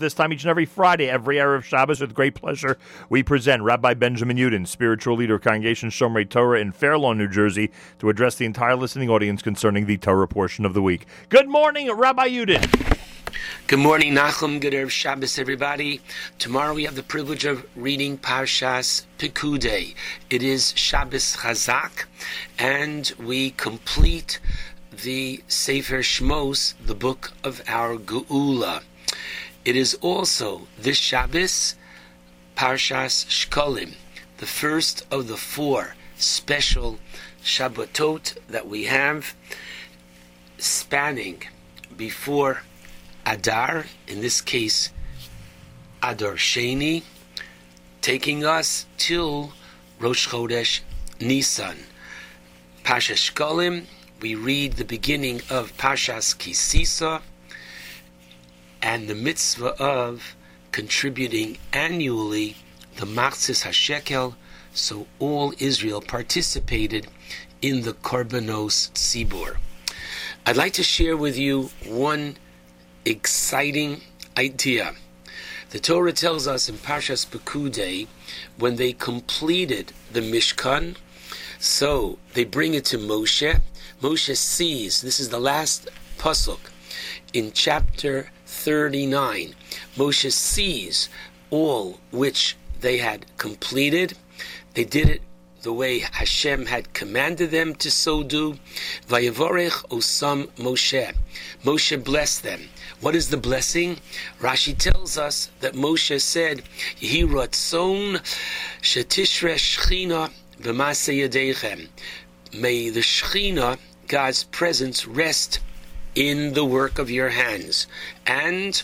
This time each and every Friday, every hour of Shabbos, with great pleasure, we present Rabbi Benjamin Yudin, spiritual leader of Congregation Shomrei Torah in Fair Lawn, New Jersey, to address the entire listening audience concerning the Torah portion of the week. Good morning, Rabbi Yudin. Good morning, Nachum. Good Erev Shabbos, everybody. Tomorrow we have the privilege of reading Parshas Pekudei. It is Shabbos Chazak, and we complete the Sefer Shmos, the book of our Geula. It is also this Shabbos, Parshas Shkolim, the first of the four special Shabbatot that we have, spanning before Adar, in this case, Adar Sheni, taking us till Rosh Chodesh Nisan. Pasha Shkolim, we read the beginning of Pashas Kisisa and the mitzvah of contributing annually the Machzis HaShekel, so all Israel participated in the Korbanos Tzibor. I'd like to share with you one exciting idea. The Torah tells us in Parshas Pekudei, when they completed the Mishkan, so they bring it to Moshe. Moshe sees, this is the last pasuk in chapter 39. Moshe sees all which they had completed. They did it the way Hashem had commanded them to so do. Vayevorech osam Moshe. Moshe blessed them. What is the blessing? Rashi tells us that Moshe said, Yehi ratzon shetishre shchina b'maseh. May the shchina, God's presence, rest in the work of your hands. And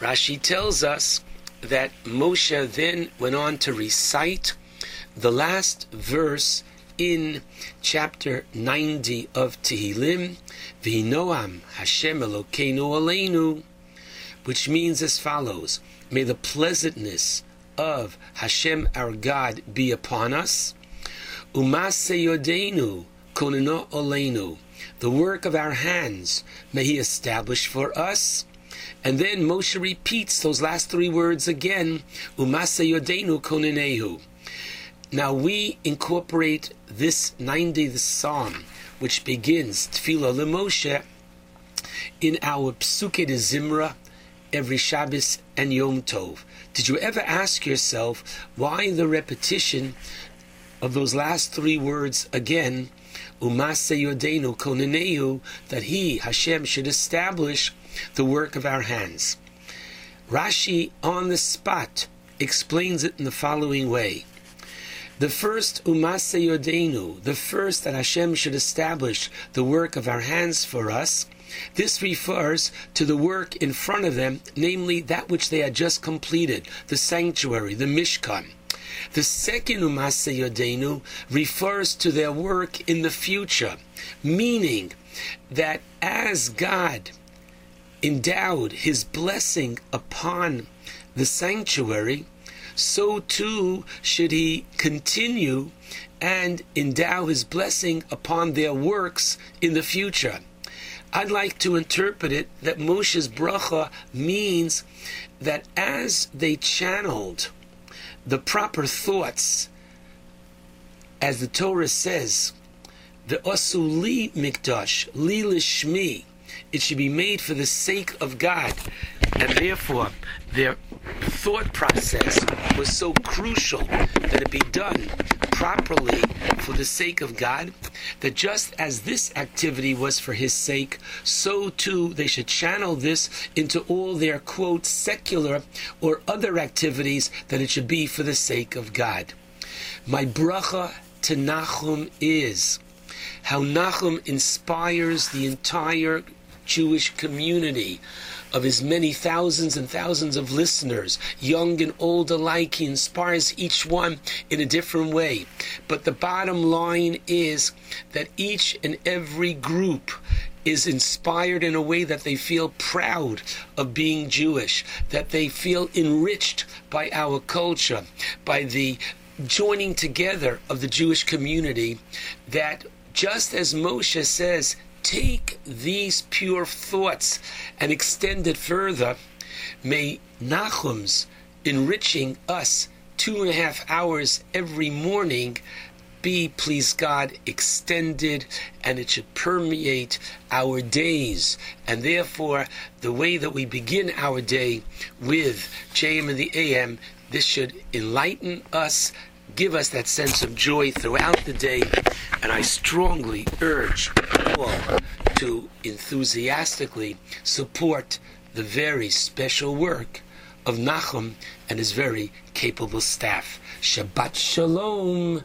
Rashi tells us that Moshe then went on to recite the last verse in chapter 90 of Tehillim, V'hinoam Hashem Elokeinu Aleinu, which means as follows, May the pleasantness of Hashem our God be upon us, Umase Yodenu Konino the work of our hands may He establish for us. And then Moshe repeats those last three words again, Umase Yodenu Koninehu. Now we incorporate this 90th Psalm, which begins Tefillah LeMoshe, in our Psuke de Zimra every Shabbos and Yom Tov. Did you ever ask yourself why the repetition of those last three words again, Umase Yodenu Koneneu, that He, Hashem, should establish the work of our hands? Rashi on the spot explains it in the following way. The first Umase Yodenu, the first that Hashem should establish the work of our hands for us, this refers to the work in front of them, namely that which they had just completed, the sanctuary, the Mishkan. The second Umase Yodenu refers to their work in the future, meaning that as God endowed his blessing upon the sanctuary, so too should he continue and endow his blessing upon their works in the future. I'd like to interpret it that Moshe's bracha means that as they channeled the proper thoughts, as the Torah says, the osuli mikdash, li lishmi, it should be made for the sake of God, and therefore their thought process was so crucial that it be done properly for the sake of God, that just as this activity was for His sake, so too they should channel this into all their quote secular or other activities that it should be for the sake of God. My bracha to Nachum is how Nachum inspires the entire Jewish community of his many thousands and thousands of listeners, young and old alike. He inspires each one in a different way. But the bottom line is that each and every group is inspired in a way that they feel proud of being Jewish, that they feel enriched by our culture, by the joining together of the Jewish community, that just as Moshe says, take these pure thoughts and extend it further. May Nachum's enriching us two and a half hours every morning be, please God, extended and it should permeate our days. And therefore, the way that we begin our day with JM in the AM, this should enlighten us, give us that sense of joy throughout the day. And I strongly urge all to enthusiastically support the very special work of Nachum and his very capable staff. Shabbat Shalom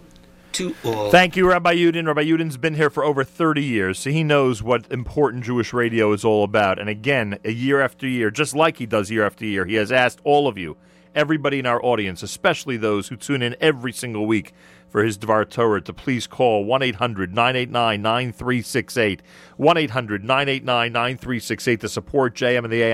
to all. Thank you, Rabbi Yudin. Rabbi Yudin's been here for over 30 years, so he knows what important Jewish radio is all about. And again, a year after year, just like he does year after year, he has asked all of you, everybody in our audience, especially those who tune in every single week for his Dvar Torah, to please call 1 800 989 9368. 1 800 989 9368 to support JM in the AM.